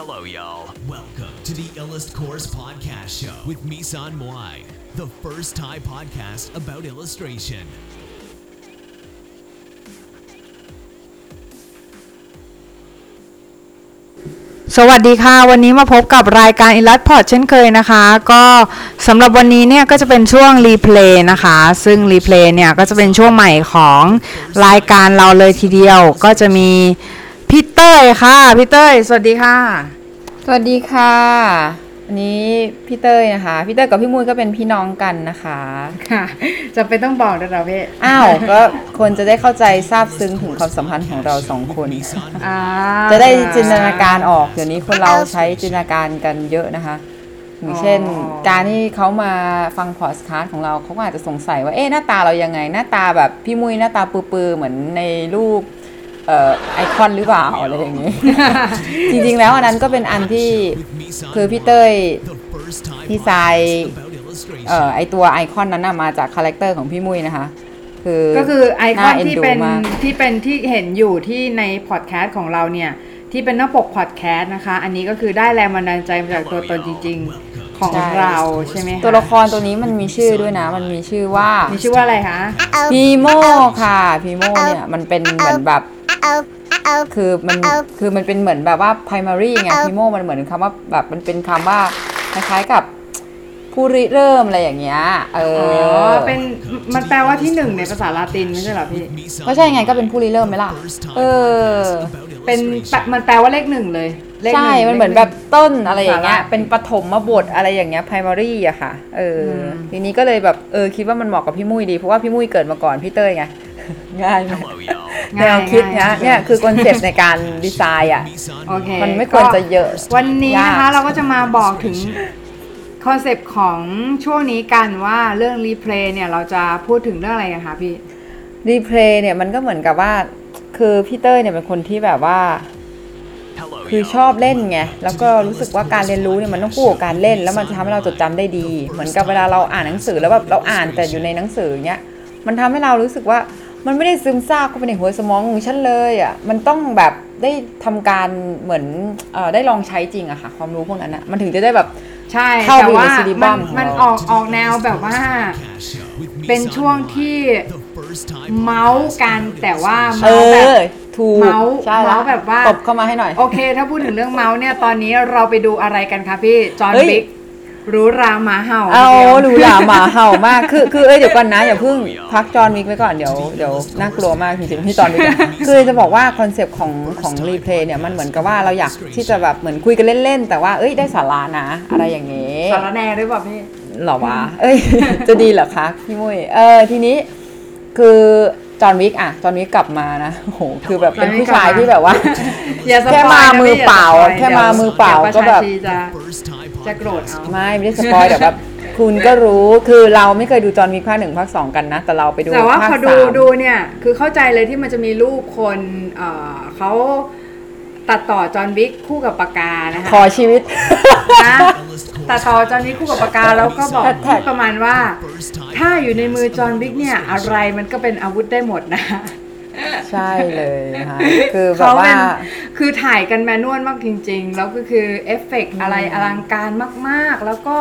Hello, y'all. Welcome to the Illust Course Podcast Show with Misan Moai, the first Thai podcast about illustration. สวัสดีค่ะ วันนี้มาพบกับรายการอิลัสพอร์ตเช่นเคยนะคะ ก็สำหรับวันนี้เนี่ยก็จะเป็นช่วง Replay นะคะ ซึ่ง Replay เนี่ยก็จะเป็นช่วงใหม่ของรายการเราเลยทีเดียวก็จะมี พี่เต้ยค่ะพี่เต้ยสวัสดีค่ะ สวัสดีค่ะวันนี้พี่เต้ยนะคะพี่เต้ยกับพี่มุ้ยก็เป็นพี่น้องกันนะคะค่ะจะเป็นต้องบอกด้วยเหรอพี่อ้าวก็คนจะได้เข้าใจซาบซึ้งถึงความสัมพันธ์ของเราสองคน Misan อ่าจะได้จินตนาการออกเดี๋ยวนี้คนเราใช้จินตนาการกันเยอะนะคะอย่างเช่น การที่เขามาฟังพอดคาสต์ของเราเขาก็อาจจะสงสัยว่าเอ๊ะหน้าตาเรายังไง หน้าตาแบบพี่มุ้ยหน้าตาปือๆเหมือนในรูปเอ่อ ไอคอนหรือเปล่าอะไรอย่างนี้ จริงๆแล้วอันนั้นก็เป็นอันที่ with Misan คือพี่เต้ย the first Thai ดีไซน์ podcast about illustration. เอ่อไอตัวไอคอนนั้นน่ะมาจากคาแรคเตอร์ของพี่มุ้ยนะคะคือก็คือไอคอนาที่เป็นดูมากที่เป็นที่เห็นอยู่ที่ในพอดแคสต์ของเราเนี่ย ที่เป็นหน้าปกพอดแคสต์นะคะ อันนี้ก็คือได้แรงบันดาลใจมาจากตัวตนจริง ๆ ของเราใช่ไหมคะตัวละครตัวนี้มันมีชื่อด้วยนะ มันมีชื่อว่า มีชื่อว่าอะไรคะพีโมค่ะพีโมเนี่ยมันเป็นเหมือนแบบ คือมันคือมันเป็นเหมือนแบบว่า primary ไงพีโมมันเหมือนคำว่าแบบมันเป็นคำว่าคล้ายๆกับผู้ริเริ่มอะไรอย่างเงี้ยเออ๋ออ เป็นมันแปลว่าที่หนึ่งในภาษาลาตินไม่ใช่เหรอพี่ Misan ก็ใช่ไงก็เป็นผู้ริเริ่มไหมล่ะ first Thai เออ podcast about เป็น illustration. มันแปลว่าเลขหนึ่งเลยเลขใช่งมันเหมือนลขแบบต้นอะไรอย่างเงี้ยสาระเป็นปฐมบทอะไรอย่างเงี้ย primary อะค่ะ เอออมทีนี้ก็เลยแบบเออคิดว่ามันเหมาะกับพี่มุ้ยดี เพราะว่าพี่มุ้ยเกิดมาก่อนพี่เต้ยไง ง่ายไหม Hello, y'all. แนวคิดนะเนี่ยคือคอนเซ็ปต์ในการดีไซน์อะ Misan โอเคมันไม่ควรจะเยอะ วันนี้นะคะยากเราก็จะมาบอกถึงคอนเซปต์ของช่วงนี้กันว่าเรื่องรีเพลย์เนี่ยเราจะพูดถึงเรื่องอะไรกันคะพี่รีเพลย์เนี่ยมันก็เหมือนกับว่าคือพี่เต้ยเนี่ยเป็นคนที่แบบว่า Hello, คือ y'all. ชอบเล่นไงแล้วก็รู้สึกว่าการเรียนรู้เนี่ยมันต้องคู่กับการเล่น แล้วมันจะทำให้เราจดจำได้ดี เหมือนกับเวลาเราอ่านหนังสือแล้วแบบเราอ่านแต่อยู่ในหนังสือเนี้ยมันทำให้เรารู้สึกว่า มันไม่ได้ซึมซาบเข้าไปในหัวสมองของฉันเลยอะมันต้องแบบได้ทำการเหมือนเอ่อได้ลองใช้จริงอะค่ะ ความรู้พวกนั้นอะมันถึงจะได้แบบใช่เข้าไปแต่ว่าในซีรีส์มับ้านนของมันเราออกออกแนวแบบว่า Podcast show with เป็น Misan ช่วง Moai, ที่ the first Thai เมาส์ podcast กัน about แต่ว่าเอเมาส์แบบอถูกเมาส์ใช่ละเมาส์แบบว่าตบเข้ามาให้หน่อยโอเค ถ้าพูดถึงเรื่องเมาส์เนี่ยตอนนี้เราไปดูอะไรกันคะพี่จอห์นเฮ้ยบิ๊ก รู้ราหมาเห่าเอาทีดียวหรูหราหมาเห่ามากคือคือเอ้ยเดี๋ยวก่อนนะอย่าเพิ่งพักจอห์นวิกไว้ก่อนเดี๋ยวเดี๋ยวน่ากลัวมากจริงๆที่จอห์นวิกอะคือจะบอกว่าคอนเซปต์ของของรีเพลย์เนี่ยมันเหมือนกับว่าเราอยากที่จะแบบเหมือนคุยกันเล่นๆ แต่ว่าเอ้ยได้สาระนะ อะไรอย่างเงี้ยสารแหน่ด้วยเปล่าพี่หรอวะเอ้ย จะดีเหรอคะพี่มุ้ยเออทีนี้คือจอห์นวิกอะจอห์นวิกกลับมานะโอ้โหคือแบบเป็นผู้ชายที่แบบว่าอย่าสปอยแค่มานะพี่มือเปล่าอย่สปอยแค่มามือเปล่าดี๋ยวก็แบบประชชี จะ first Thai จะโกรธ podcast เอาไม่ไม่ได้สปอยแต่แบบคุณก็รู้คือเราไม่เคยดูจอห์นวิกภาคหนึ่งภาคสองกันนะ แต่เราไปดูแต่ว่าภาคพอสามดูดูเนี่ยคือเข้าใจเลยที่มันจะมีรูปคนเอ่อเขาตัดต่อจอห์นวิกคู่กับปากกานะคะขอชีวิต นะตัดต่อจอห์นวิกคู่กับปากกาแล้วก็บอกแท็กประมาณว่า first Thai ถ้าอยู่ในมือจอห์นวิกเนี่ยอะไรมันก็เป็นอาวุธได้หมดนะ ใช่เลยนะคะคือแบบเขาว่าเป็นคือถ่ายกัน manual มากจริง ๆ แล้วก็คือเอฟเฟกต์อะไรอลังการมากๆ แล้วก็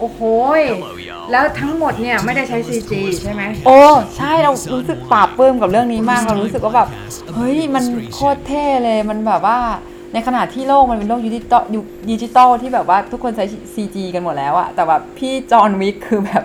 โอ้โหย Hello, y'all. แล้วทั้งหมดเนี่ยไม่ได้ใช้ CG ใช่ไหมโอ้ใช่เรารู้สึกปลาบปลื้มกับเรื่องนี้มากเรารู้สึกว่าแบบเฮ้ยมันโคตรเท่เลยมันแบบว่าในขณะที่โลกมันเป็นโลกดิจิตอลยุคดิจิตอลที่แบบว่าทุกคนใช้ CG กันหมดแล้วอะแต่แบบพี่ John Wick คือแบบ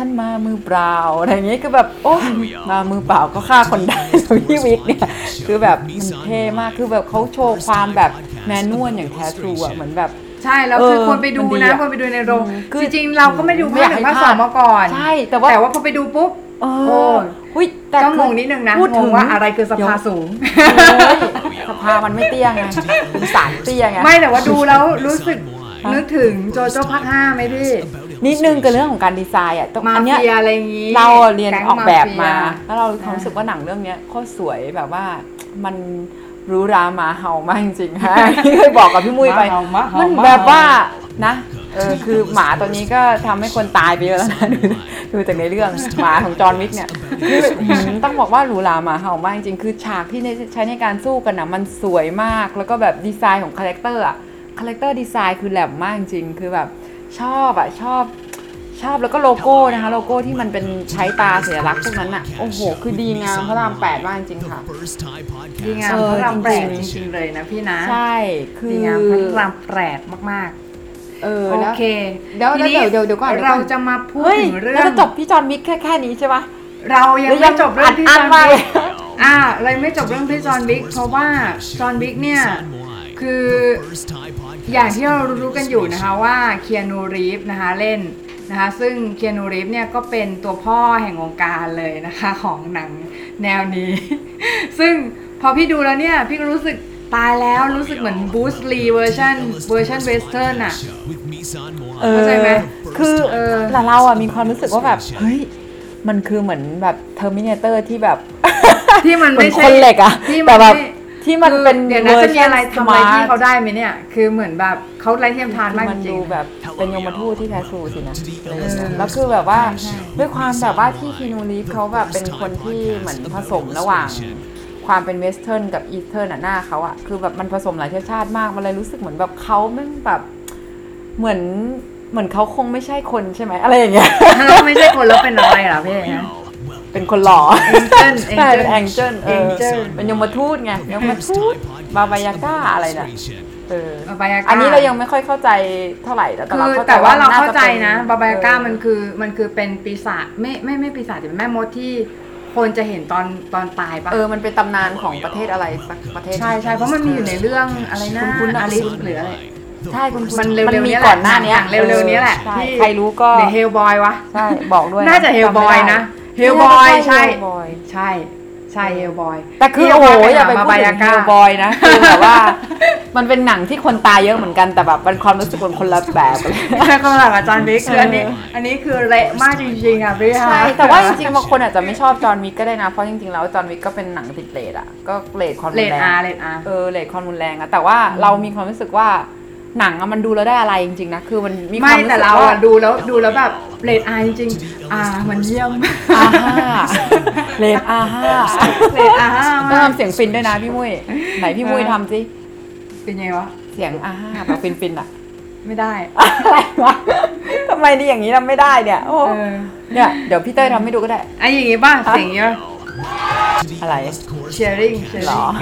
ฉันมามือเปล่าอะไรอย่างเงี้ยคือแบบโอ้ยมามือเปล่าก็ฆ่าคนได้พี่วิกเนี่ยคือแบบมันเท่มากคือแบบเขาโชว์ความแบบแมนนวลอย่างแท้ทรูอะเหมือนแบบใช่แล้วคือเออควรไปดูมันดีนะอะควรไปดูในโรงอืมคือจริงๆเราก็ไม่ดูไม่ภาอคยากหนึ่งภาคให้พสลาอดงมาก่อนใช่แต่ว่าแต่ว่าพอไปดูปุ๊บเอโอ้อหุ้ยแต่ก็งคืงนิดนึงนะพูดงถึงว่าอะไรคือสภาสูงสภามันไม่เตี้ยไงเป็นสารเตี้ยไงไม่แต่ว่าดูแล้วรู้สึกนึกถึงโจโจ้ภาคห้าไหมพี่ นิดนึงกับเรื่องของการดีไซน์อะต้องมาอันเนี้ยเฟียอะไรอย่างงี้เราเรียนแก๊งออกแบบมาเฟียแล้วเราความรู้สึกว่าหนังเรื่องเนี้ยโคตรสวยแบบว่ามันหรูหราหมาเห่ามากจริงๆฮะที่เคยบอกกับพี่มุ้ยไปหมาเห่าหมาเห่ามันมาแบบว่านะเออคือหมาตัวนี้ก็ทำให้คนตายไปเยอะแล้วนะดูดูจากในเรื่องหมาของจอห์นวิกเนี่ยคือหืมต้องบอกว่าหรูหราหมาเห่ามากจริงๆคือฉากที่ใช้ในการสู้กันนะมันสวยมากแล้วก็แบบดีไซน์ของ character อะcharacter design คือแหลมมากจริงๆคือแบบ ชอบอะชอบชอบแล้วก็โลโก้นะคะ โลโก้ที่มันเป็นใช้ตาสัญลักษณ์พวกนั้นอะโอ้โห คือดีงามพระรามแปดมากจริงๆค่ะ ดีงามเออพระรามแปดจจริงๆริงๆเลยนะพี่นะใช่คือดีงามพระรามแปดมากเออๆโอแล้วเคเดี๋ยวทีนี้เดี๋ยวเดี๋ยวเดี๋ยวก่อนเดี๋ยวก่เราอนจะมาพูดเฮ้ยถึงเรื่อแล้วงจะจบพี่จอห์นวิกแค่แค่นี้ใช่ปะเรายังหรือยัไม่งจบเรื่องพี่อัจดอห์นมากเลวิยกอ่าเรายังไม่จบเรื่องพี่จอห์นวิกเพราะว่าจอห์นวิกเนี่ยคือ อย่างที่เรารู้ๆกันอยู่นะคะว่าเคียนูรีฟนะคะเล่นนะคะซึ่งเคียนูรีฟเนี่ยก็เป็นตัวพ่อแห่งวงการเลยนะคะของหนังแนวนี้ ซึ่งพอพี่ดูแล้วเนี่ย พี่ก็รู้สึกตายแล้วรู้สึกเหมือนบรูซ ลี version version Western อะเออเข้าใจไหมคือเออแต่เราอะมีความรู้สึกว่าแบบ เฮ้ย มันคือเหมือนแบบ Terminator ที่แบบ ที่มันเหมือไม่นใช่คนเหล็กอะที่มันแต่แบบไม่ ที่มันเป็นคือเดี๋ยวนะจะมีอะไรทำอะไรที่สเขาได้ไหมเนี่ย คือเหมือนแบบเขาไร้เทียมทานมากมัจนริดูงๆ แบบเป็นยมทูตที่แท้ true สินะอะไรอย่างเงี้ยเออแล้วคือแบบว่าใช่ใช่ด้วยความแบบว่าที่คีนูรีฟเขาแบบเป็นคนที่เหมือนผสมระหว่าง ความเป็น Western กับ Eastern อะหน้าเขาอะคือแบบมันผสมหลายเชื้อชาติมาก มันเลยรู้สึกเหมือนแบบเขาแม่งแบบเหมือนเหมือนเขาคงไม่ใช่คนใช่ไหมอะไรอย่างเงี้ยแล้วไม่ใช่คนแล้วเป็นอะไรเหรอพี่ฮะ เป็นคนหล่อ Angel ใช่เป็นแองเจิลเออ Angel เป็นยมทูตไงยมทูตบาบายาก้าอะไรน่ะเออบาบายาก้าอันนี้เรายังไม่ค่อยเข้าใจเท่าไหร่แต่คือเราเข้าใจแต่ว่าเราน่เข้าใจป็นะบาบายาก้าเออมันคือมันคือเป็นปีศาจไม่ไม่ไม่ปีศาจแต่เป็นแม่มดที่คนจะเห็นตอนตอนตายปะเออ มันเป็นตำนานของประเทศอะไรสักประเทศ ใช่ใช่เพราะมันมีอยู่ในเรื่องอะไรนะคุณๆอะอาลิสหรืออะไร ใช่คุณมันเร็วๆมีเนี้ยแหละก่อนหน้าเนี้ยหนังเร็วๆเนี้ยแหละใช่ที่ใครรู้ก็เดอะเฮลบอยวะ ใช่ บอกด้วย น่าจะจำไม่ Hellboy ได้นะ Hellboy ใช่ Hellboy ใช่ใช่เฮลบอยแต่คือโอ้โหอย่าไปพูดถึงเฮลบอยนะคือแบบว่า มันเป็นหนังที่คนตายเยอะเหมือนกันแต่แบบมันความรู้สึกมันคนละแบบเลยแค่คนละอาจารย์บิ๊กคืออันนี้ อันนี้คือเละมากจริงๆอะพี่ฮะใช่แต่ว่าจริงๆบางคนอาจจะไม่ชอบจอห์นวิกก็ได้นะเพราะจริงๆแล้วจอห์นวิกก็เป็นหนังติดเลทอะก็เลทความเลรุนดแรงอาร์เลดอาร์เออเลทความรุนแรงอะแต่ว่าเรามีความรู้สึกว่า หนังอะมันดูแล้วได้อะไรจริงๆนะคือมันมีควาไม่มรู้แต่สึกเราว่าอะดูแล้วดูแล้วแบบเลดอาร์จริงๆอ่ามันเยี่ยมอาห้าเลทอาห้าเลดอาร์ต้องมากทำเสียงฟินด้วยนะพี่มุ้ยไหนพี่มุ้ยทำสิ เป็นไงวะเสียงอาห้าแบบฟินฟินๆอะไม่ได้อะไรวะทำไมดีอย่างนี้ทำไม่ได้เนี่ย โอ้เออเนี่ยเดี๋ยวพี่เต้ยทำให้ดูก็ได้ ไอ้อย่างงี้ป่ะเสียงเยอะ อะไร เชียร์ริงเชียร์หรริอง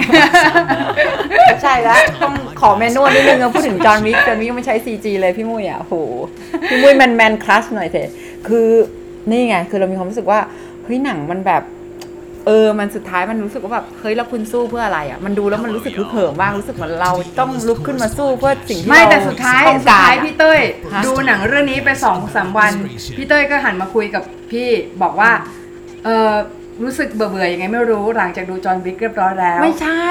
ใช่แล้ว ต้องขอเมนูนิดนึงอะพูดถึงจอห์นวิกจอห์นวิกไม่ใช้ CG เลยพี่มุ้ยอะโหพี่มุ้ยแมนแมนคลัชหน่อยเถอะคือนี่ไง คือเรามีความรู้สึกว่าเฮ้ยหนังมันแบบ เออ มันสุดท้ายมันรู้สึกว่าแบบเฮ้ยแล้วคุณสู้เพื่ออะไรอะมันดูแล้วมันรู้สึกฮึกเหิมมากรู้สึกเหมือนเราต้องลุกขึ้นมาสู้เพื่อสิ่งที่ไม่เราแต่สุดท้ายต้องสุดการท้ายอะ พี่เต้ยฮะดูหนังเรื่องนี้ไปสองสามวัน พี่เต้ยก็หันมาคุยกับพี่บอกว่าเออ รู้สึกเบื่อเบื่อๆยังไงไม่รู้หลังจากดูจอห์นวิกเรียบร้อยแล้ว ไม่ใช่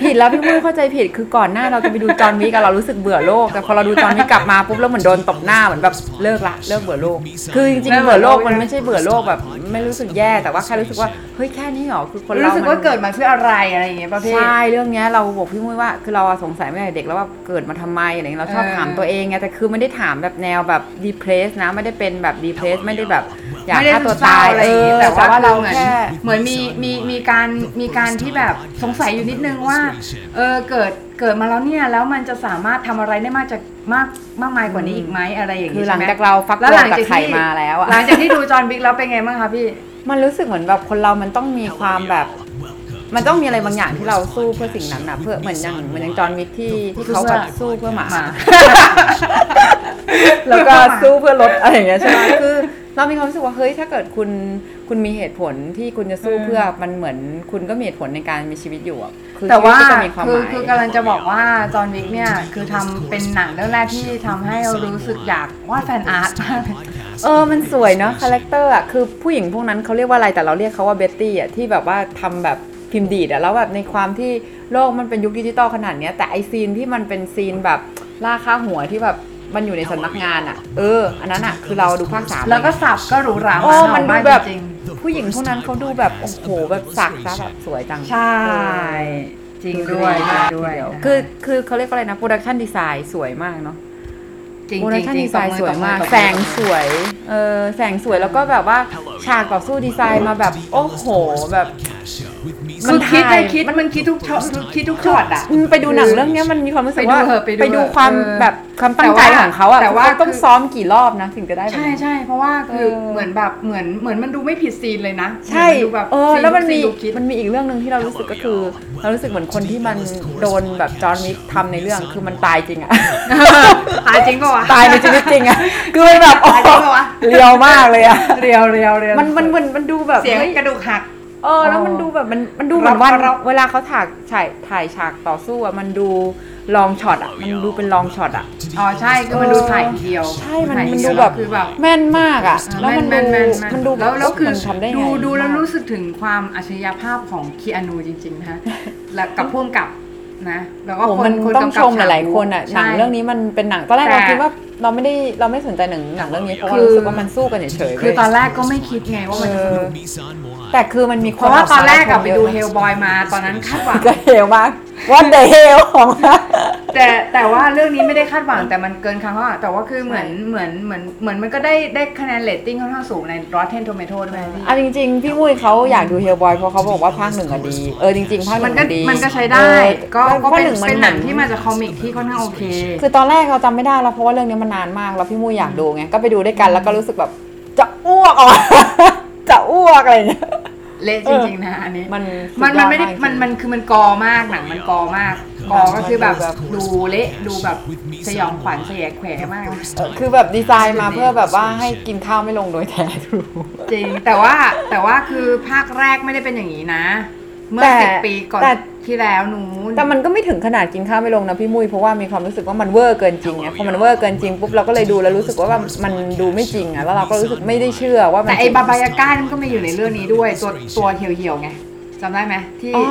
ผิดแล้วพี่มุ้ยเข้าใจผิดคือก่อนหน้าเราจะไปดูจอห์นวิกอะเรารู้สึกเบื่อโลก แต่พอเราดูจอห์นวิกกลับมาปุ๊บแล้วเหมือนโดนตบหน้าเหมือนแบบเลิกละเลิกเบื่อโลก คือจริงๆเบื่อโลกมันไม่ใช่เบื่อโลกแบบไม่รู้สึกแย่แต่ว่าแค่รู้สึกว่าเฮ้ยแค่นี้เหรอคือคนเรารู้สึกว่ามันเกิดมาเพื่ออะไรอะไรอย่างเงี้ยป่ะพี่ใช่เรื่องเนี้ยเราบอกพี่มุ้ยว่าคือเราอะสงสัยไม่แต่เด็กแล้วว่าเกิดมาทำไมอะไรเงี้ยเราชอบเออถามตัวเองไงแต่คือไม่ได้ถามแบบแนวแบบดีเพรสนะไม่ได้เป็นแบบดีเพรสไม่ได้แบบ อยากไม่ได้ฆ่าตัวเศร้าตายอะไรเออย่างงี้อแต่แต่ว่าว่าเราเหมือนแค่ เหมือนมีมีมีการมีการที่แบบสงสัยอยู่นิดนึงว่าเออเกิดเกิดมาแล้วเนี่ยแล้วมันจะสามารถทำอะไรได้มากจากมากมากมายกว่านี้อีกไหมอะไรอย่างคืงี้อหลังใช่ไหมจากเราฟักแล้วตัวหลังจากจากไข่ที่มาแล้วอะ หลังจากที่ดูจอห์นวิกแล้วเป็นไงบ้างคะพี่ มันรู้สึกเหมือนแบบคนเรามันต้องมีความแบบ มันต้องมีอะไรบางอย่างที่เราสู้เพื่อสิ่งนั้นนะเพื่อเหมือนอย่างเหมือนอย่างจอห์นวิกที่ที่เขาแบบสู้เพื่อหมาหมาแล้วก็สู้เพื่อรถอะไรอย่างเงี้ยใช่ไหมคือเรามีความรู้สึกว่าเฮ้ยถ้าเกิดคุณคุณมีเหตุผลที่คุณจะสู้อืมเพื่อมันเหมือนคุณก็มีเหตุผลในการมีชีวิตอยู่อะคือแต่ว่าชีตก็จะมีความคืหอมายคือกำลังจะบอกว่าจอห์นวิกเนี่ย คือทำเป็นหนังเรื่องแรกที่ทำให้รู้สึกอยากวาด fan art มากเลยเออมันสวยเนาะ character อะคือผู้หญิงพวกนั้นเขาเรียกว่าอะไรแต่เราเรียกเขาว่าเบ็ตตี้อะที่แบบว่าทำแบบ พิมพ์ดีดอะแล้วแบบในความที่โลกมันเป็นยุคดิจิตอลขนาดเนี้ย แต่ไอ้ scene ที่มันเป็น scene แบบล่าค่าหัวที่แบบมันอยู่ในสำนักงานอะเออ อันนั้นอะคือเราดูภาคสามแล้วก็สับก็หรูหราโอ้มามันดูมากแบบจริงผู้หญิงพวกนั้นเขาดูแบบโอ้โหแบบสักซะแบบสวยจังๆใช่จริงด้วยจริงด้วยคือคือเขาเรียกว่าอะไรนะ production design สวยมากเนาะจริง production จริงดีไซน์ตบมือสวยมากตบมือแสงสวยเออแสงสวยแล้วก็แบบว่าฉากต่อสู้ดีไซน์มาแบบ โอ้โหแบบ คือคิดถ่ายเลยคิดมันคิดทุกช็อตคิดทุกช็อตอะอืมไปดูหนังเรื่องเนี้ยมันมีความรู้สึกว่าไปดูเถอะไปดูความเออแบบความตั้งแต่ใจว่าของเขาอะแต่ว่าเขาต้องคือซ้อมกี่รอบนะถึงจะได้แบบใช่นี้ใช่เพราะว่าคือเออเหมือนแบบเหมือนเหมือนมันดูไม่ผิดซีนเลยนะ ใช่หมืนดูแบบเออซีแล้วมันมีซีดูคิดมันมีอีกเรื่องหนึ่งที่เรารู้สึกก็คือ เรารู้สึกเหมือนคนที่มันโดนแบบจอห์นวิกทำในเรื่องคือมันตายจริงอะตายจริงปะวะตายในชีวิตจริงอะคือมันแบบโอ้ตายจริงปะวะเรียวมากเลยอะเรียวเรียวเรียวมันมันมันมันดูแบบเสียงฮ้กระดูกหัก เออ แล้วมันดูแบบมันมันดูเหมือนร็อกวันร็อกเวลาเขาถ่ายถ่ายถ่ายฉากต่อสู้อะมันดูลองช็อตอะมันดูเป็นลองช็อตอะอ๋อใช่คือมันดูถ่ายทีเดียวใช่มันถ่ายมันทีดูเยวแบบคือแบบแม่นมากอะแล้วมันดูแม่ๆๆมันดูแบบแล้วแล้วคือมันทำได้ไงดูดูแล้วรู้สึกถึงความอัจฉริยภาพของคีอานูจริงๆนะฮะและกับพ่วงกับนะแล้วก็โอ้คนมันคนต้องกำกับชมหลายๆคนอะหใช่นังเรื่องนี้มันเป็นหนังตอนแรกแต่เราคิดว่าเราไม่ได้เราไม่สนใจหนังหนังเรื่องนี้เพราะว่าคือ รู้สึกว่ามันสู้กันเฉยๆคือเว้ยตอนแรกก็ไม่คิดไงว่ามันจะสนุกแต่คือมันมีคเพนราะว่าตอนแรกกับชมไปยะดูนะเฮลบอยมาตอนนั้นคาดหวัง ก็เฮลมาก What the hell ของมันแต่แต่ว่าเรื่องนี้ไม่ได้คาดหวังแต่มันเกินคาดหวังแต่ว่าคือเหมือนเหมือนเหมือนเหมือนมันก็ได้ได้คะแนนเรตติ้งค่อนข้างสูงใน Rotten Tomato ด้วยพี่ อะจริงๆ พี่มุ้ยเขาอยากดูเฮลบอยเพราะเขาบอกว่าภาคหนึ่งอะดี เออจริงๆภาคหมันึ่นงก็อะดีมันก็ใช้ได้ เออก็ก็ภาคเป็นหนึ่งมันเป็นหนังมือที่มาจากคอมิกที่ค่อนข้างโอเค คือตอนแรกเราจำไม่ได้แล้วเพราะว่าเรื่องนี้มันนานมากแล้วพี่มุ้ยอยากดูไงก็ไปดูด้วยกันแล้วก็รู้สึกแบบจะอ้วกออกมาจะอ้วกอะไรอย่างเงี้ยเละจริงๆนะอันนี้มันมันสุมันยอไม่ได้ากจริงมันมันคือมันกอมากหนังมันกอมากกอก็คือแบบดูเละดูแบบสยองขวัญเสียแขวมากนะเออคือแบบดีไซน์มาเพื่อแบบว่าให้กินข้าวไม่ลงโดยแท้ทรูจริงแต่ว่าแต่ว่าคือภาคแรกไม่ได้เป็นอย่างนี้นะ เมื่อแต่สิบปีก่อนแต่ ที่แล้วหนูแต่มันก็ไม่ถึงขนาดกินข้าวไม่ลงนะพี่มุ้ยเพราะว่ามีความรู้สึกว่ามันเวอร์เกินจริงไงพอมันเวอร์เกินจริงปุ๊บเราก็เลยดูแล้วรู้สึกว่าแบบมันดูไม่จริงอะแล้วเราก็รู้สึกไม่ได้เชื่อว่ามันแต่ไอ้บาบายาก้ามันก็มาอยู่ในเรื่องนี้ด้วย ตัวตัวเหี่ยวๆไงจำได้ไหมที่อ๋อ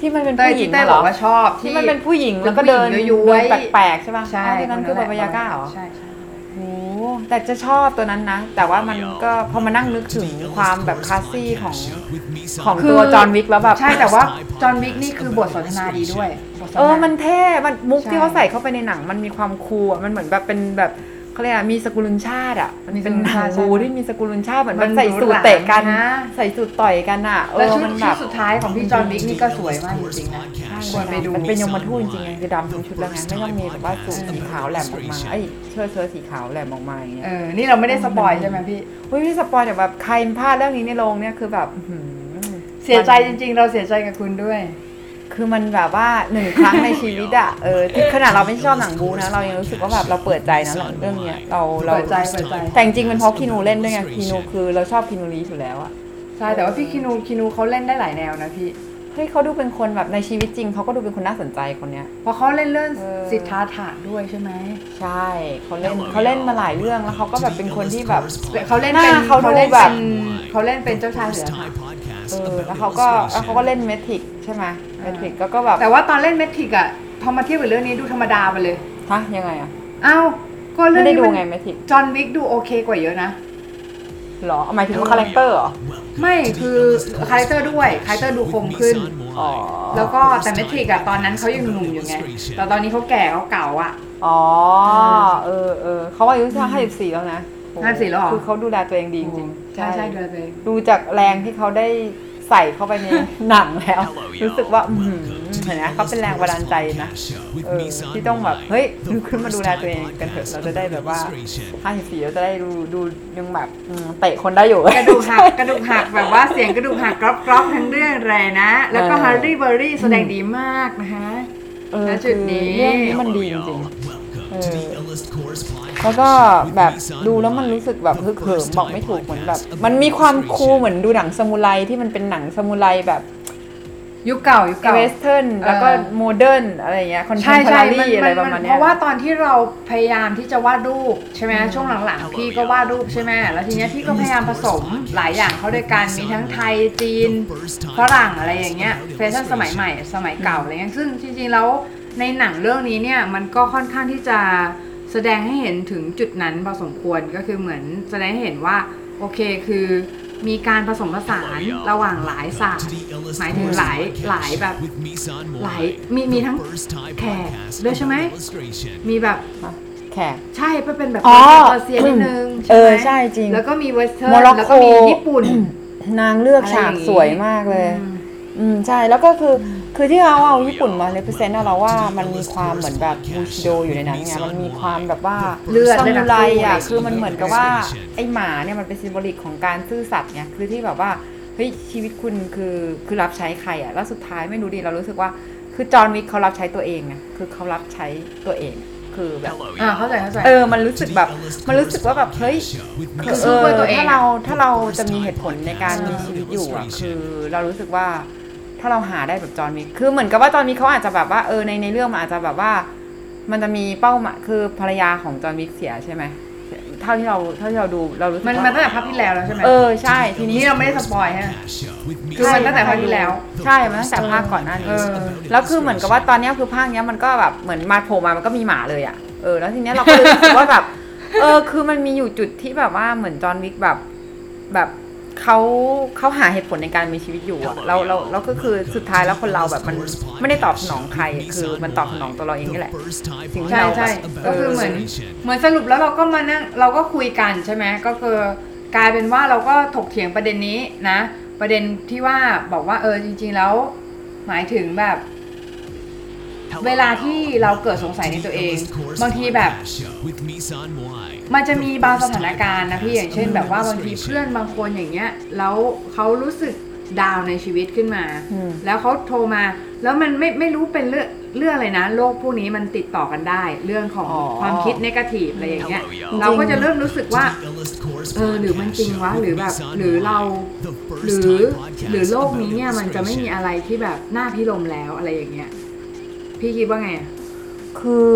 ที่มันเป็นเต้ยผู้หญิที่งเต้ยเหบรออกว่าชอบ ที่มันเป็นผู้หญิงแล้วก็เป็นผู้เดินหญิงย้วยๆเดินแปลกๆใช่ป่ะใช่อ๋อที่นั่นคือบาบายาก้าเหรอ ใช่ใช่ โอ้แต่จะชอบตัวนั้นนะ แต่ว่ามันก็พอมานั่งนึกถึงความแบบคลาสซี่ของของคือ ตัวจอห์นวิกแล้วแบบ ใช่แต่ว่าจอห์นวิกนี่คือบทสนทนาดีด้วยบทสนทนา เออ มันเท่ มันมุกใช่ ที่เขาใส่เข้าไปในหนัง มันมีความคูลอะมันเหมือนแบบเป็นแบบ เขาเรียกอะมีสกุลุนชาติอะมันเป็นมีสกุลหนัชางติบูใช่ที่มีสกุลุนชาติเหมือนมัมันนใส่สูทหรูหราเตะกันนะ ใส่สูทต่อยกันอะเออแล้วชุดมันชุแบบสุดท้ายของพี่ John Wick นี่ก็สวยมากจริงๆนะ ควรไปดู มันเป็นยมทูตจริงๆไงคือดำทั้งชุดแล้วไงไม่ต้องมีแบบว่าสูทสีขาวแหลมออกมาไอ้เชิ้ตเชิ้ตสีขาวแหลมออกมาอย่างเงี้ย เออ นี่เราไม่ได้ spoil ใช่ไหมพี่ เฮ้ยพี่ spoil แต่แบบใครพลาดเรื่องนี้ในโรงเนี่ยคือแบบอื้อหือเสียใจจริงๆ เราเสียใจกับคุณด้วย คือมันแบบว่าหนึ่งครั้งในชีวิตอะเออที่ขนาดเราไม่ชอบหนังบู๊นะ เรายังรู้สึกว่าแบบเราเปิดใจนะหนังเรื่องเนี้ยเราเราเปิดใจเปิดใจ แต่จริงๆเป็นเพราะคีนูเล่นด้วยไงคีนูคือเราชอบ Keanu Reeves อยู่แล้วอะใช่แต่ว่าพี่ Keanu Keanu เขาเล่นได้หลายแนวนะพี่เฮ้ยเขาดูเป็นคนแบบในชีวิตจริงเขาก็ดูเป็นคนน่าสนใจคนเนี้ยเพราะเขาเล่นเรื่องเออสิทธัตถะด้วยใช่ไหมใช่เขาเล่นเขาเล่นมาหลายเรื่องแล้วเขาก็แบบเป็นคนที่แบบเขาเล่นหน้าเป็นเขาดูเล่นแบบเป็นเขาเล่นเป็นเจ้าชายเสือค่ะเออแล้วเขาก็แล้วเขาก็เล่น Matrix ใช่ไหม Matrix ก็ก็แบบแต่ว่าตอนเล่น Matrix อะพอมาเทียบกับเรื่องนี้ดูธรรมดาไปเลยฮะยังไงอะอ้าวก็เรื่ไม่องได้ดูมันไง Matrix John Wick ดูโอเคกว่าเยอะนะ หรอหมายถึงว่า character เหรอไม่คือ character ด้วย character ดูคมขึ้น อ๋อแล้วก็แต่ Matrix อะตอนนั้นเขายังหนุ่มอยู่ไง แต่ตอนนี้เขาแก่เขาเก่าอะ อ๋อเออเออเขาอายุแค่ห้าสิบสี่แล้วนะโอ้โห 54แล้วเหรอ คือเขาดูแลตัวเองดีจริงๆ ใช่ใช่ดูแลตัวเองดูจากแรงที่เขาได้ ใส่เข้าไปในหนังแล้ว รู้สึกว่าอือหือเห็นไหมเขาเป็นแรงบันดาลใจนะเออที่ต้องแบบเฮ้ยลุกขึ้นมาดูแลตัวเองกันเถอะเราจะได้แบบว่าห้าสิบสี่เราจะได้ดูดูยังแบบอืมเตะคนได้อยู่กระดูกหักกระดูกหักแบบว่าเสียงกระดูกหักกรอบกรอบทั้งเรื่องเลยนะ แล้วก็เออ Halle Berry แสดงดีมากนะคะเออณจุดนี้คือเรื่องนี้มันดีจริงๆเออ แล้วก็แบบดูแล้วมันรู้สึกแบบฮึกเหิมบอกไม่ถูกเหมือนแบบ มันมีความ cool เหมือนดูหนังซามูไรที่มันเป็นหนังซามูไรแบบยุคเก่ายุคเก่า western แล้วก็เออ modern อะไรเงี้ย contemporary ใช่ใช่อะไรประมาณเนี้เพราะว่าตอนที่เราพยายามที่จะวาดรูปใช่ไหมช่วงหลังๆ พี่ก็วาดรูปใช่ไหมแล้วทีเนี้ยพี่ก็พยายามผสมหลายอย่างเข้าด้วยกันมีทั้งไทยจีนฝรั่งอะไรอย่างเงี้ยแฟชั่นสมัยใหม่สมัยเก่าอะไรเงี้ยซึ่งจริงๆแล้ว ในหนังเรื่องนี้เนี่ยมันก็ค่อนข้างที่จะแสดงให้เห็นถึงจุดนั้นพอสมควรก็คือเหมือนแสดงให้เห็นว่าโอเคคือมีการผสมผสานระหว่างหลายศาสตร์หมายถึงหลายหลายแบบหลายมีมีทั้งแขกด้วยใช่ไหมมีแบบแขกใช่มันเป็นแบบอ๋อเปอร์เซียนิดนึงเออไหมใช่จริง แล้วก็มี western โมร็อกโกแล้วก็มีญี่ปุ่น นางเลือกฉากอะไรอย่างงี้สวยมากเลย อืมใช่แล้วก็คือ คือที่เขาเอาญี่ปุ่นมาเล p เ e นต์เราว่ามันมีความเหมือนแบบบูชิโดอยู่ในนั้นไงมันมีความแบบว่าเลือดซามูไรเลือดนักสู้อะอะไรคือมันเหมือนกับว่า Definition ไอหมาเนี่ยมันเป็น symbolic ของการซื่อสัตย์ไงคือที่แบบว่าเฮ้ยชีวิตคุณคือคือรับใช้ใครอะแล้วสุดท้ายไม่รู้ดิเรารู้สึกว่าคือจอห์นวิกเขารับใช้ตัวเองไงคือเขารับใช้ตัวเองคือแบบอ่าเข้าใจเข้าใจเออมันรู้สึกแบบมันรู้สึกว่าแบบเฮ้ยคือสู้เพื่อตัวเองอะถ้าเราถ้าเราจะมีเหตุผลในการมีชีวิตอยู่อะคือเรารู้สึกว่า ถ้าเราหาได้แบบจอห์นวิกคือเหมือนกับว่าจอห์นวิกเขาอาจจะแบบว่าเออในในเรื่องมันอาจจะแบบว่า มันจะมีเป้าหมายคือภรรยาของจอห์นวิกเสียใช่ไหมเท่าที่เราเท่าที่เราดูเรารู้สึกมันว่ามันตั้งแต่ภาคที่แล้วแล้วใช่ไหมเออใช่ทีนี้นี่เราไม่ได้สปอยฮะ คือมันตั้งแต่ภาคที่แล้ว ใช่มันตั้งแต่ภาคก่อนหน้าเอนี้อแล้วคือเหมือนกับว่าตอนเนี้ยคือภาคเนี้ยมันก็แบบเหมือนมาโผล่มามันก็มีหมาเลยอะเออแล้วทีเนี้ยเราก็เลยรู้สึกว่าแบบ เออ คือมันมีอยู่จุดที่แบบว่าเหมือนจอห์นวิกแบบ แบบ เขาเขาหาเหตุผลในการมีชีวิตอยู่อะเราเราเราก็คือสุดท้ายแล้วคนเราแบบมันไม่ได้ตอบสนองใครอะคือมันตอบสนองตัวเราเองนี่แหละสิ่งที่ใช่เราใช่แบบก็คือเหมือนเหมือนสรุปแล้วเราก็มานั่งเราก็คุยกันใช่ไหมก็คือกลายเป็นว่าเราก็ถกเถียงประเด็นนี้นะ ประเด็นที่ว่าบอกว่าเออจริง ๆ แล้วหมายถึงแบบ เวลาที่เราเกิดสงสัยในตัวเอง บางทีแบบ มันจะมีบางสถานการณ์นะพี่อย่างเช่น แบบว่าบางทีเพื่อนบางคนอย่างเงี้ยแล้วเขารู้สึกดาวน์ในชีวิตขึ้นมา อืม แล้วเขาโทรมา แล้วมันไม่ไม่รู้เป็นเรื่องเรื่องอะไรนะโรคพวกนี้มันติดต่อกันได้ เรื่องของอ๋อ ความคิดนกาทีฟอะไรอย่างเงี้ยจริงเราก็จะเริ่มรู้สึกว่า เออหรือมันจริงวะหรือแบบหรือเราหรือหรือโลกนี้เนี่ยมันจะไม่มีอะไรที่แบบน่าพิรมแล้วอะไรอย่างเงี้ย พี่คิดว่าไงอะคือ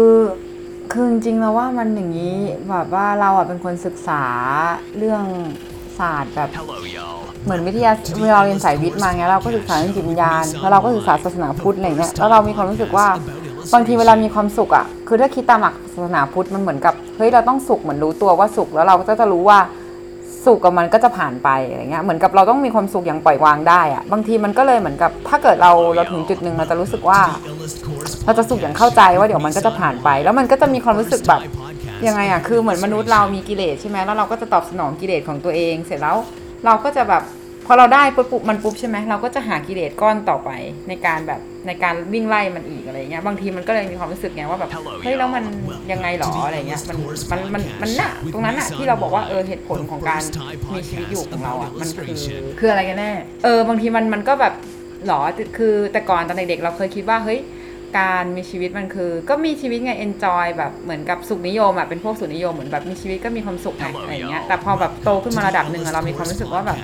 คือจริงๆแล้วว่ามันอย่างนี้แบบว่าเราอะเป็นคนศึกษาเรื่องศาสตร์แบบเหมือนวิทยาเวลาเราเรียนสายวิทย์มาไงเราก็ศึกษาเรื่องจิตวิญญาณแล้วเราก็ศึกษาศาสนาพุทธอะไรเงี้ยแล้วเรามีความรู้สึกว่าบางทีเวลามีความสุขอะคือถ้าคิดตามหลักศาสนาพุทธมันเหมือนกับเฮ้ยเราต้องสุขเหมือนรู้ตัวว่าสุขแล้วเราก็จะรู้ว่า สุขกับมันก็จะผ่านไปอะไรเงี้ยเหมือนกับเราต้องมีความสุขอย่างปล่อยวางได้อะบางทีมันก็เลยเหมือนกับ ถ้าเกิดเราเราถึงจุดหนึ่งเราจะรู้สึกว่า เราจะสุขอย่างเข้าใจว่าเดี๋ยวมันก็จะผ่านไป แล้วมันก็จะมีความรู้สึกแบบยังไงอะคือเหมือนมนุษย์เรามีกิเลสใช่ไหมแล้วเราก็จะตอบสนองกิเลสของตัวเอง เสร็จแล้วเราก็จะแบบ พอเราได้ปุ๊บปุ๊บมันปุ๊บใช่ไหมเราก็จะหากิเลสก้อนต่อไปในการแบบในการวิ่งไล่มันอีกอะไรเงี้ยบางทีมันก็เลยมีความรู้สึกไงว่าแบบเฮ้ยแล้วมันยังไงหรออะไรเงี้ยมันมันมันมันน่ะตรงนั้นน่ะที่เราบอกว่าเออเหตุผลของการมีชีวิตอยู่ของเราอะมันคือคืออะไรกันแน่เออบางทีมันมันก็แบบหรอคือแต่ก่อนตอนเด็กๆเราเคยคิดว่าเฮ้ย การมีชีวิตมันคือ ก็มีชีวิตไง enjoy แบบเหมือนกับสุขนิยมอะเป็นพวกสุขนิยมเหมือนแบบมีชีวิตก็มีความสุขไงอะไรอย่างเงี้ยแต่พอแบบโตขึ้นมาระดับหนึ่งอะเรามีความรู้สึกว่าแบบ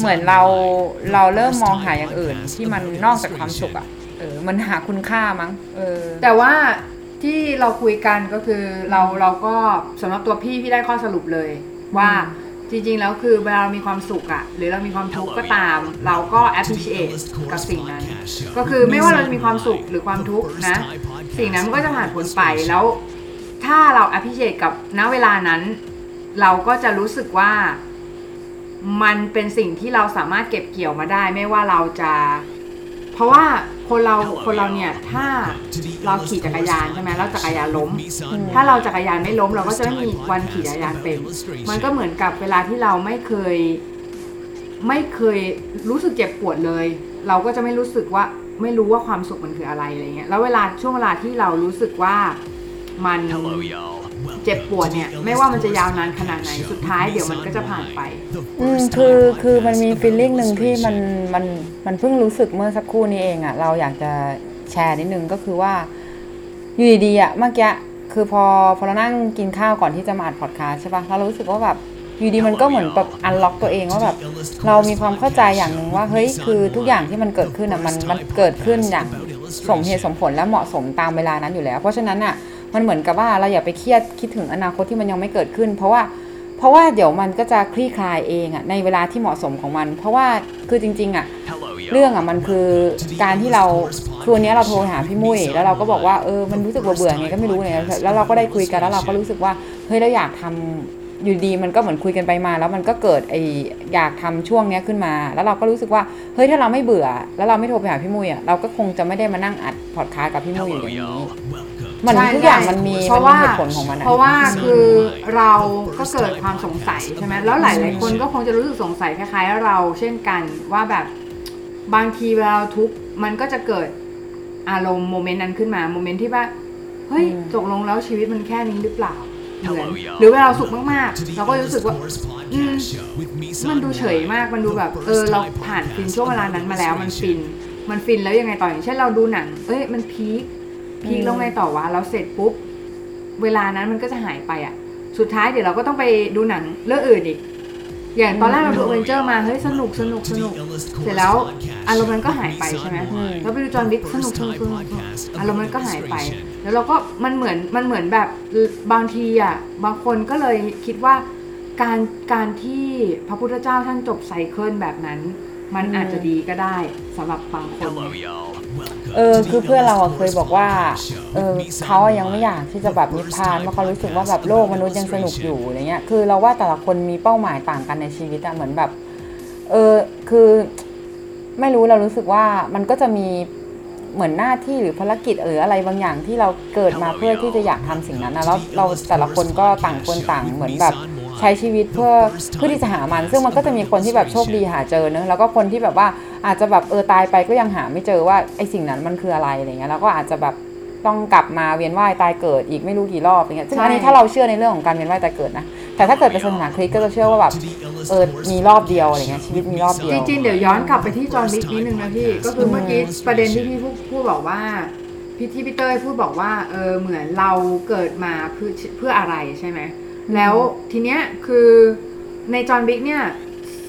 เหมือนเราเราเริ่มมองหาอย่างอื่น ที่มันนอกจากความสุขอะเออมันหาคุณค่ามั้งเออแต่ว่าที่เราคุยกันก็คือเราเราก็สำหรับตัวพี่พี่ได้ข้อสรุปเลยว่า จริงๆ แล้วคือเวลาเรามีความสุขอะหรือเรามีความทุกข์ก็ตาม เราก็ appreciate กับสิ่งนั้น ก็คือไม่ว่าเราจะมีความสุขหรือความทุกข์นะ สิ่งนั้นมันก็จะผ่านพ้นไปแล้ว ถ้าเรา appreciate กับณเวลานั้น เราก็จะรู้สึกว่ามันเป็นสิ่งที่เราสามารถเก็บเกี่ยวมาได้ ไม่ว่าเราจะ เพราะว่าคนเราคนเราเนี่ยถ้าเราขี่จักรยานใช่ไหมแล้วจักรยานล้ม ถ้าเราจักรยานไม่ล้ม เราก็จะไม่มีวันขี่จักรยานเป็น มันก็เหมือนกับเวลาที่เราไม่เคย ไม่เคยรู้สึกเจ็บปวดเลย เราก็จะไม่รู้สึกว่าไม่รู้ว่าความสุขมันคืออะไรอะไรเงี้ยแล้วเวลาช่วงเวลาที่เรารู้สึกว่ามัน เจ็บปวดเนี่ย ไม่ว่ามันจะยาวนานขนาดไหนสุดท้ายเดี๋ยวมันก็จะผ่านไป อืมคือคือมันมีฟีลลิ่งหนึ่งที่มันมันมันเพิ่งรู้สึกเมื่อสักครู่นี้เองอะ่ะ เราอยากจะแชร์นิดนึงก็คือว่า อยู่ดีๆอะ่ะเมื่อกี้คือพอพอเรานั่งกินข้าวก่อนที่จะมาอัดพอดคาสใช่ปะเรารู้สึกว่าแบบอยู่ดีมันก็เหมือนแบบอันล็อกตัวเองว่าแบบเรามีความเข้าใจอย่างหนึ่งว่าเฮ้ยคือทุกอย่างที่มันเกิดขึ้นอะมันมันเกิดขึ้นอย่างสมเหตุสมผลและเหมาะสมตามเวลานั้นอยู่แล้ว เพราะฉะนั้นอะ มันเหมือนกับว่าเราอย่าไปเครียดคิดถึงอนาคตที่มันยังไม่เกิดขึ้น เพราะว่าเพราะว่าเดี๋ยวมันก็จะคลี่คลายเองอะในเวลาที่เหมาะสมของมัน เพราะว่าคือจริง ๆอะเรื่องอะมันคือการที่เราคือวันนี้เราโทรหาพี่มุ้ยแล้วเราก็บอกว่าเออมันรู้สึกเบื่อๆไงก็ไม่รู้เนี่ยแล้วเราก็ได้คุยกันแล้วเราก็รู้สึกว่าเฮ้ยเราอยากทำอยู่ดีมันก็เหมือนคุยกันไปมา แล้วมันก็เกิดไออยากทำช่วงเนี้ยขึ้นมา แล้วเราก็รู้สึกว่าเฮ้ยถ้าเราไม่เบื่อ แล้วเราไม่โทรไปหาพี่มุ้ยอะเราก็คงจะไม่ได้มานั่งอัดพอดคาสต์กับพี่มุ้ยอยู่อย่างนี้ มันใช่ทุกอย่างใช่มันมีเพมันราะมีว่าเหตุผลของมันอะ เพราะว่าคือเราก็เกิดความสงสัยใช่ไหมแล้วหลาย ๆ คนก็คงจะรู้สึกสงสัยคล้าย ๆ เราเช่นกันว่าแบบบางทีเวลาเราทุกข์มันก็จะเกิดอารมณ์โมเมนต์นั้นขึ้นมาโมเมนต์ที่ว่าเฮ้ยอืมตกลงแล้วชีวิตมันแค่นี้หรือเปล่าเหมือน Hello, y'all. หรือเวลาเราสุขมาก ๆ เราก็รู้สึกว่า อืม มัมันนดูดูเฉเฉยยมามากกมัมันนดูดูแบแบบบเอเอออเราเราผ่าผ่านนฟิฟินนช่ช่ววงงเวเวลาลานั้นั้นนมามาแล้แล้ววมัมันนฟิฟินนมันฟินแล้วยังไงต่ออย่างเช่นเราดูหนัง เอ้ย มัน peak peak แล้วไงต่อวะแล้วเสร็จปุ๊บ เวลานั้นมันก็จะหายไปอะ สุดท้ายเดี๋ยวเราก็ต้องไปดูหนังเรื่องอื่นอีก อย่างตอนแรกเราดูอเวนเจอร์มาเฮ้ยสนุกสนุกสนุก เสร็จแล้วอารมณ์มันก็หายไปใช่ไหมแล้วไปดู John Wick สนุกสนุกสนุกสนุกอารมณ์มันก็หายไป แล้วเราก็มันเหมือนมันเหมือนแบบบางทีอะบางคนก็เลยคิดว่าการการที่พระพุทธเจ้าท่านจบไซเคิลแบบนั้น มันอาจจะดีก็ได้สำหรับบางคน เออคือเพื่อนเราอะเคยบอกว่าเออเขาอะยังไม่อยากที่จะแบบนิพพานเพราะเขารู้สึกว่าแบบโลกมนุษย์ยังสนุกอยู่อะไรเงี้ยคือเราว่าแต่ละคนมีเป้าหมายต่างกันในชีวิตอะเหมือนแบบเออคือไม่รู้เรารู้สึกว่ามันก็จะมีเหมือนหน้าที่หรือภารกิจหรืออะไรบางอย่างที่เราเกิดมาเพื่อที่จะอยากทำสิ่งนั้นนะแล้วเราแต่ละคนก็ต่างคนต่างเหมือนแบบ ใช้ชีวิตเพื่อเพื่อที่จะหามัน ซึ่งมันก็จะมีคนที่แบบโชคดีหาเจอเนอะแล้วก็คนที่แบบว่าอาจจะแบบเออตายไปก็ยังหาไม่เจอว่าไอ้สิ่งนั้นมันคืออะไรอะไรเงี้ยแล้วก็อาจจะแบบต้องกลับมาเวียนว่ายตายเกิดอีกไม่รู้กี่รอบอะไรเงี้ยซึ่งอันนี้ใช่ถ้าเราเชื่อในเรื่องของการเวียนว่ายตายเกิดนะแต่ถ้าเกิดเป็นศาสนาคริสต์ก็จะเชื่อว่าแบบเออมีรอบเดียวอะไรเงี้ยชีวิตมีรอบเดียวจริงๆเดี๋ยวย้อนกลับไปที่จอห์นวิกนิดนึงนะพี่ก็คือเมื่อกี้ประเด็นที่พี่พูดพูดบอกว่าพี่ที่พี่เต้ยพูดบอกว่าเออเหมือนเราเกิดมาเพื่อเพื่ออะไรใช่ไหม แล้วทีเนี้ยคือใน John Wick เนี่ย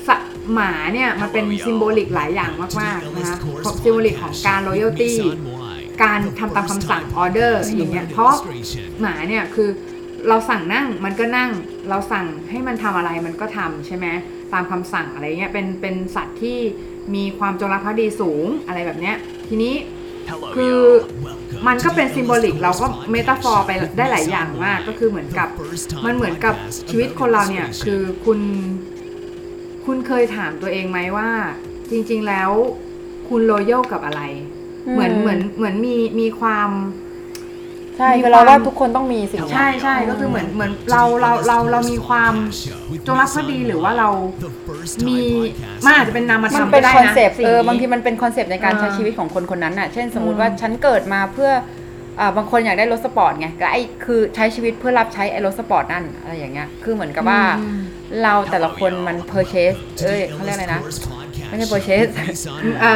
สะหมาเนี่ยมันเป็น symbolic หลายอย่างมากๆนะคะ symbolic ของการ loyalty การทำตามคำสั่งออเดอร์อย่างเงี้ยเพราะหมาเนี่ยคือเราสั่งนั่งมันก็นั่ง เราสั่งให้มันทำอะไรมันก็ทำใช่ไหมตามคำสั่งอะไรเงี้ยเป็นเป็นสัตว์ที่มีความจงรักภักดีสูงอะไรแบบเนี้ยทีนี้ คือมันก็เป็น symbolic เราก็ metaphor ไปได้หลายอย่างมาก ก็คือเหมือนกับมันเหมือนกับชีวิตคนเราเนี่ย คือคุณ คุณเคยถามตัวเองไหมว่า จริง ๆ แล้วคุณ loyal กับอะไร เหมือนเหมือนเหมือนมีมีความ ใช่มีคือเราความว่าทุกคนต้องมีสิ่งนี้ใช่ใช่ก็คือเหมือนเหมือนเราเราเราเรามีความจงรักภักดีหรือว่าเรามีมันอาจจะเป็นนามธรมก็ได้นะมันเป็น concept เออสิ่งนี้ บางทีมันเป็น concept ในการใช้อ่าชีวิตของคนคนนั้นน่ะ เช่นสมมติอืมว่าฉันเกิดมาเพื่ออ่าบางคนอยากได้รถสปอร์ตไงก็ไอ้คือใช้ชีวิตเพื่อรับใช้ไอ้รถสปอร์ตนั่นอะไรอย่างเงี้ยคือเหมือนกับว่าอืม เราแต่ละคนมัน purchase เอ้ยเขาเรียกอะไรนะ ไม่ใช่ purchase อ่า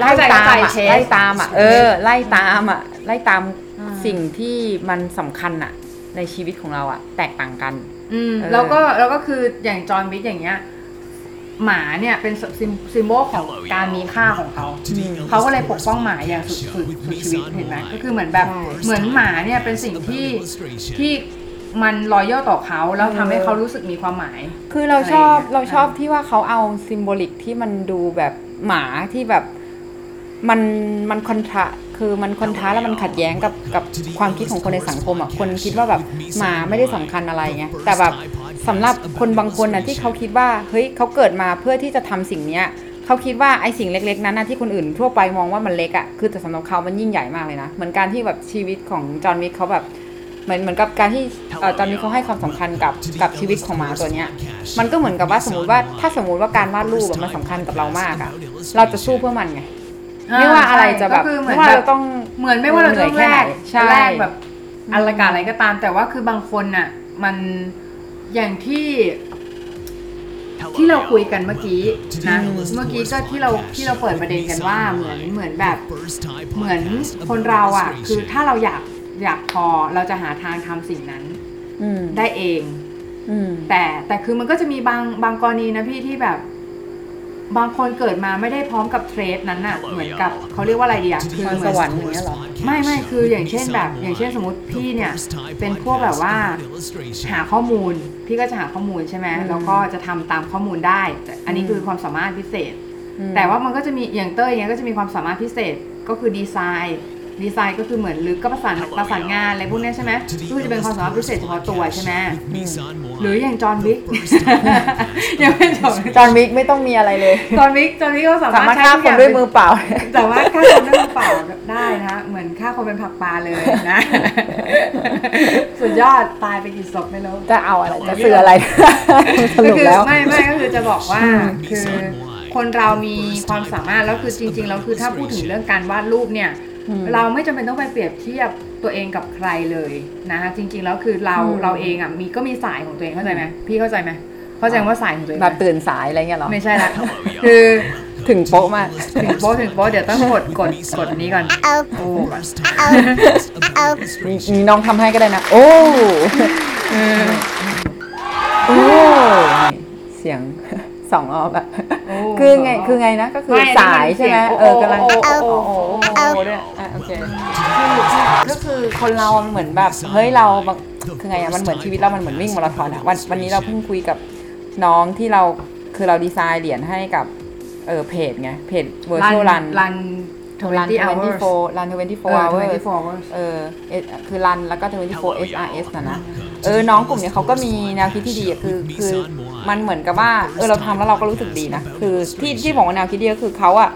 ไล่ตามเข้าอะใจไล่ตามอะ Chase เออ ไล่ตามอะไล่ตามอ่า สิ่งที่มันสำคัญอะในชีวิตของเราอะแตกต่างกัน อืมเออแล้วก็แล้วก็คืออย่าง John Wick อย่างเงี้ยหมาเนี่ยเป็นซิม symbol ของการมีค่าของเขา เขาก็เลยปกป้องหมาอย่างสุดสุดสุดชีวิตเห็นไหมก็คือเหมือนแบบใช่เหมือนหมาเนี่ยเป็นสิ่งที่ที่มัน loyal ต่อเขาแล้วทำให้เขารู้สึกมีความหมาย คือเราชอบอะไรอย่างเงี้ยเราชอบที่ว่าเขาเอา symbolic ที่มันดูแบบหมาที่แบบมันมันคอนทรา คือมันคอนทราแล้วมันขัดแย้งกับกับความคิดของคนในสังคมอะคนคิดว่าแบบหมาไม่ได้สำคัญอะไรไงแต่แบบสำหรับคนบางคนน่ะที่เขาคิดว่าเฮ้ยเขาเกิดมาเพื่อที่จะทำสิ่งเนี้ยเขาคิดว่าไอ้สิ่งเล็กๆนั้นนะที่คนอื่นทั่วไปมองว่ามันเล็กอะคือแต่สำหรับเขามันยิ่งใหญ่มากเลยนะเหมือนการที่แบบชีวิตของจอห์นวิกเขาแบบเหมือนเหมือนกับการที่เอ่อจอห์นวิกเขาให้ความสำคัญกับกับชีวิตของหมาตัวเนี้ย มันก็เหมือนกับว่าสมมติว่าถ้าสมมติว่าการวาดรูปอะมันสำคัญกับเรามากอะเราจะสู้เพื่อมันไง ไม่ว่าอะไรจะแบบก็คือเหมือไม่นว่าแบเราบต้องเหมือนไม่ว่าเราจะเหนื่อยแค่แรไหนกใช่แรกแบบอะไรกาอะไรก็ตาม แต่ว่าคือบางคนน่ะ มันอย่างที่ ที่เราคุยกันเมื่อกี้นะ เมื่อกี้ก็ที่เราที่เราเปิดประเด็นกันว่าเหมือนเหมือนแบบเหมือนคนเราอะ คือถ้าเราอยากอยากพอเราจะหาทางทำสิ่งนั้นอืมได้เอง อืมแต่แต่คือมันก็จะมีบางบางกรณีนะพี่ที่แบบ บางคนเกิดมาไม่ได้พร้อมกับเทรดนั้นน่ะเหมือนกับเขาเรียกว่าอะไรดีอะคือพรเหสมือนวรรค์อย่างเงี้ยเหรอไม่ไม่คืออย่างเช่นแบบ อย่างเช่นสมมติพี่เนี่ยเป็นพวกแบบว่าหาข้อมูล พี่ก็จะหาข้อมูลใช่ไหมอืมแล้วก็จะทำตามข้อมูลได้แต่อันนี้คือความสามารถพิเศษอืมแต่ว่ามันก็จะมีอย่างเต้ยอย่างเงี้ยก็จะมีความสามารถพิเศษก็คือดีไซน์ดีไซน์ก็คือเหมือนหรือก็ประสานประสานงานอะไรพวกเนี้ยใช่ไหมก็คือจะเป็นความสามารถพิเศษเฉพาะตัวใช่ไหม หรืออย่างจอห์นวิกยังไม่จบจอห์นวิกไม่ต้องมีอะไรเลยจอห์นวิกจอห์นวิกก็สาสามารารถถฆ่าใช้ทุกคอนย่างด้วยเป็นมือเปล่า แต่ว่าฆ่าคนด้วยมือเปล่าได้นะเหมือนฆ่าคนเป็นผักปลาเลยนะสุดยอดตายไปกี่ศพไม่รู้จะเอาอะไรจะซื้ออะไรสก็รุปคือแล้วไม่ไม่ก็คือจะบอกว่าคือคนเรามีความสามารถแล้วคือจริง ๆ แล้วคือถ้าพูดถึงเรื่องการวาดรูปเนี่ยอืม เราไม่จำเป็นต้องไปเปรียบเทียบตัวเองกับใครเลยนะคะจริงๆแล้วคือเราอืมเราเองอะมีก็มีสายของตัวเองเข้าใจไหมพี่เข้าใจไหมเข้าใจว่าสายของตัวเองไหแบมบตื่นสายอะไรเงี้ยเหรอไม่ใช่ละคือถึงโป๊ะมากถึงโป๊ะถึงโป๊ะเดี๋ยวต้องกดกดกดอันนี้ก่อนโอ้ก่อนมีมีน้องทำให้ก็ได้นะ โอ้โอ้นี่เสียงสองรอบอะโอ้ คือไงคือไงนะก็คือไม่อันนี้สายใช่ไหมมันเสียงเออกำลังโอ้โอ้โอ้โอ้โอ้โอ้โอ้ด้วยอะโอเคก็คือคนเรามันเหมือนแบบเฮ้ยเราบางคือไงอะมันเหมือนชีวิตเรา มันเหมือนวิ่งมาราธอนอะวันวันนี้เราเพิ่งคุยกับน้องที่เราคือเราดีไซน์เหรียญให้กับเออเพจไงเพจ virtual run รันรัน 20 hours 24รันเอ24อ hours 24 hours เออเอสคือ run แล้วก็24 SRS นะนะ เออ น้องกลุ่มเนี้ยเขาก็มีแนวคิดที่ดีอะคือ คือมันเหมือนกับว่า เออ เราทำแล้วเราก็รู้สึกดีนะ คือที่ที่บอกว่าแนวคิดดีก็คือเขาอะ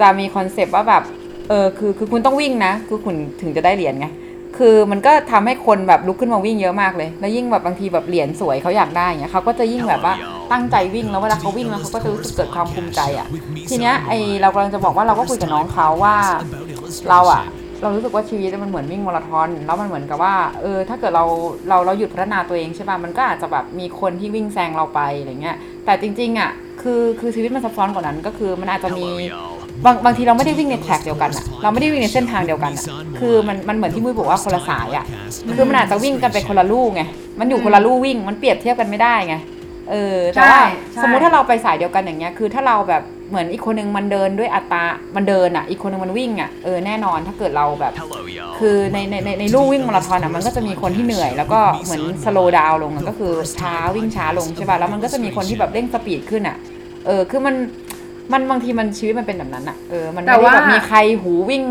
จะมี concept ว่าแบบ เออ คือ คือคุณต้องวิ่งนะ คือคุณถึงจะได้เหรียญไง คือมันก็ทำให้คนแบบลุกขึ้นมาวิ่งเยอะมากเลย แล้วยิ่งแบบบางทีแบบเหรียญสวยเขาอยากได้เงี้ยเขาก็จะยิ่งแบบว่า ตั้งใจวิ่งแล้วเวลาเขาวิ่งแล้วเขาก็จะรู้สึกเกิดความภูมิใจอะทีเนี้ยไอเรากำลังจะบอกว่าเราก็คุยกับน้องเขาว่า เราอะเรารู้สึกว่าชีวิตมันเหมือนวิ่งมาราธอนแล้วมันเหมือนกับว่าเออถ้าเกิดเราเราเราหยุดพัฒนาตัวเองใช่ป่ะมันก็อาจจะแบบมีคนที่วิ่งแซงเราไปอะไรเงี้ยแต่จริงๆอะคือคือชีวิตมันซับซ้อนกว่านั้นก็คือมันอาจจะมีบางบางทีเราไม่ได้วิ่งในแท็กเดียวกันอะเราไม่ได้วิ่งในเส้นทางเดียวกันอะคือมันมันเหมือนที่มุ้ยบอกว่าคนละสายอะคือมันอาจจะวิ่งกันไปคนละลู่ไง มันอยู่คนละลู่วิ่ง มันเปรียบเทียบกันไม่ได้ไง เออแต่ว่าใช่ใช่สมมุติถ้าเราไปสายเดียวกันอย่างเงี้ยคือถ้าเราแบบเหมือนอีกคนนึงมันเดินด้วยอัตรามันเดินอะ อีกคนนึงมันวิ่งอะเออแน่นอนถ้าเกิดเราแบบ คือในในในในลู่วิ่งมาราธอนอะมันก็จะมีคนที่เหนื่อย แล้วก็เหมือนสโลว์ดาวลงอะก็คือช้าวิ่งช้าลงใช่ป่ะแล้วมันก็จะมีคนที่แบบเร่งสปีดขึ้นอะเออคือมันมันบางทีมันชีวิตมันเป็นแบบนั้นอะเออมันแต่ไม่ได้ว่าแบบมีใครหูวิ่ง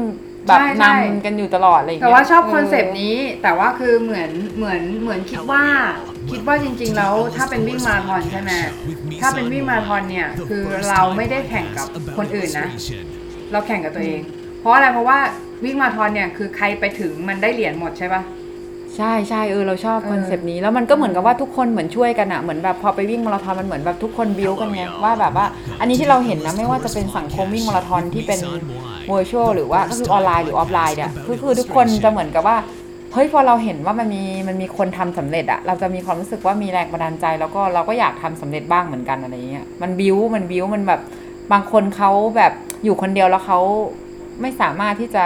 แบบใช่ใช่นำกันอยู่ตลอดอะไรอย่างแต่เงี้ยว่าชอบคอนเซปต์นี้แต่ว่าคือเหมือนเหมือนเหมือนคิดว่า คิดว่าจริงๆแล้วถ้าเป็นวิ่งมาราธอนใช่ไหมถ้าเป็นวิ่งมาราธอนเนี่ยคือเราไม่ได้แข่งกับคนอื่นนะ เราแข่งกับตัวเอง เพราะอะไรเพราะว่าวิ่งมาราธอนเนี่ยคือใครไปถึงมันได้เหรียญหมดใช่ปะใช่ใช่เออเราชอบเออ concept นี้แล้วมันก็เหมือนกับว่าทุกคนเหมือนช่วยกันอะเหมือนแบบพอไปวิ่งมาราธอนมันเหมือนแบบทุกคนบิวกันไงว่าแบบว่า อันนี้ที่เราเห็นนะไม่ว่าจะเป็นสังคมวิ่งมาราธอนที่เป็น virtual หรือว่าก็คือออนไลน์หรือออฟไลน์เนี่ยคือคือทุกคนจะเหมือนกับว่า เฮ้ยพอเราเห็นว่ามันมีมันมีคนทำสำเร็จอะเราจะมีความรู้สึกว่ามีแรงบันดาลใจ แล้วก็เราก็อยากทำสำเร็จบ้างเหมือนกันอะไรเงี้ยมันบิวมันบิวมันแบบบางคนเขาแบบอยู่คนเดียวแล้วเขาไม่สามารถที่จะ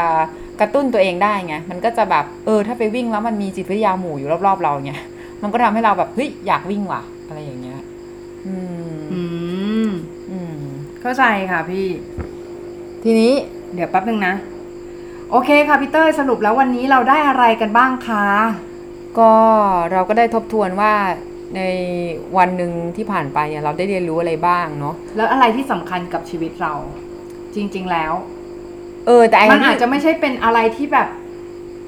กระตุ้นตัวเองได้ไงมันก็จะแบบเออ ถ้าไปวิ่งแล้วมันมีจิตวิทยาหมู่อยู่รอบๆเราเงี้ยมันก็ทำให้เราแบบเฮ้ยอยากวิ่งว่ะ อะไรอย่างเงี้ย อืมอืมอืมเข้าใจค่ะพี่ ทีนี้เดี๋ยวแป๊บนึงนะ โอเคค่ะพี่เต้ยสรุปแล้ววันนี้เราได้อะไรกันบ้างคะก็เราก็ได้ทบทวนว่าในวันหนึ่งที่ผ่านไปเนี่ยเราได้เรียนรู้อะไรบ้างเนาะแล้วอะไรที่สำคัญกับชีวิตเรา จริง ๆแล้ว เออแต่ไอ้มันอาจที่จะไม่ใช่เป็นอะไรที่แบบ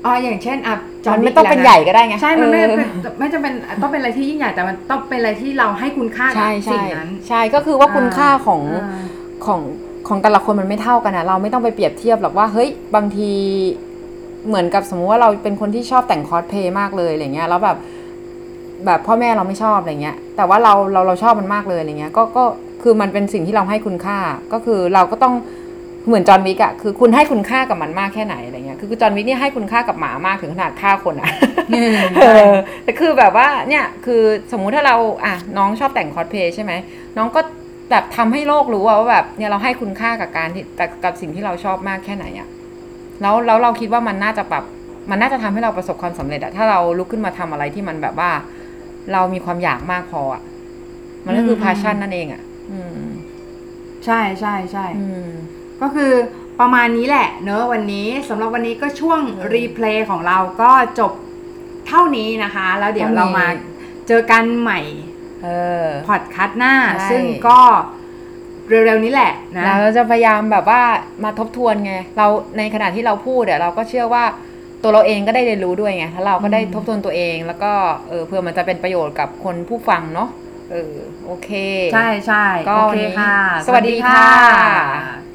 อ่าอย่างเช่นอะจมันวิไม่กต้องเป็นแล้วะใหญ่ก็ได้ไงใช่มันไม่เออเป็นไม่จำเป็นต้องเป็นอะไรที่ยิ่งใหญ่แต่มันต้องเป็นอะไรที่เราให้คุณค่ากับใช่สิ่ใช่งนั้น ใช่ก็คือว่าคุณค่าของอ่าของ ของแต่ละคนมันไม่เท่ากันนะเราไม่ต้องไปเปรียบเทียบหรอกว่าเฮ้ยบางทีเหมือนกับสมมุติว่าเราเป็นคนที่ชอบแต่งคอสเพลย์มากเลยอะไรเงี้ยแล้วแบบแบบพ่อแม่เราไม่ชอบอะไรเงี้ย แต่ว่าเราเราเราชอบมันมากเลยอะไรเงี้ยก็ก็คือมันเป็นสิ่งที่เราให้คุณค่า ก็คือเราก็ต้องเหมือนจอห์นวิกอะคือคุณให้คุณค่ากับมันมากแค่ไหนอะไรเงี้ยคือจอห์นวิกนี่ให้คุณค่ากับหมามากถึงขนาดฆ่าคนอะเออแต่คือแบบว่าเนี่ยคือสมมุติถ้าเราอะน้องชอบแต่งคอสเพลย์ใช่ไหมน้องก็ แบบทำให้โลกรู้อะว่าแบบเนี่ยเราให้คุณค่ากับการที่กับกับสิ่งที่เราชอบมากแค่ไหนอะแล้วแล้วเราคิดว่ามันน่าจะแบบมันน่าจะทำให้เราประสบความสำเร็จอะถ้าเราลุกขึ้นมาทำอะไรที่มันแบบว่า เรามีความอยากมากพออะมันก็คือมพาชั่นนั่นเองอะอืม ใช่ใช่ใช่อืมก็คือประมาณนี้แหละ เนอะวันนี้สำหรับวันนี้ก็ช่วงรีเพลย์ของเราก็จบเท่านี้นะคะ แล้วเดี๋ยวเท่านี้เรามาเจอกันใหม่เออ พอดคัสต์หน้าใช่ซึ่งก็เร็วๆนี้แหละนะเราจะพยายามแบบว่ามาทบทวนไง เราในขณะที่เราพูดเดี๋ยเราก็เชื่อว่าตัวเราเองก็ได้เรียนรู้ด้วยไงถ้าเราก็ได้ทบทวนตัวเอง แล้วก็เออเพื่อมันจะเป็นประโยชน์กับคนผู้ฟังเนาะเออโอเค ใช่ใช่ก็โอวันเคนี้ค่ะ สวัสดีค่ะสวัสดีค่ะ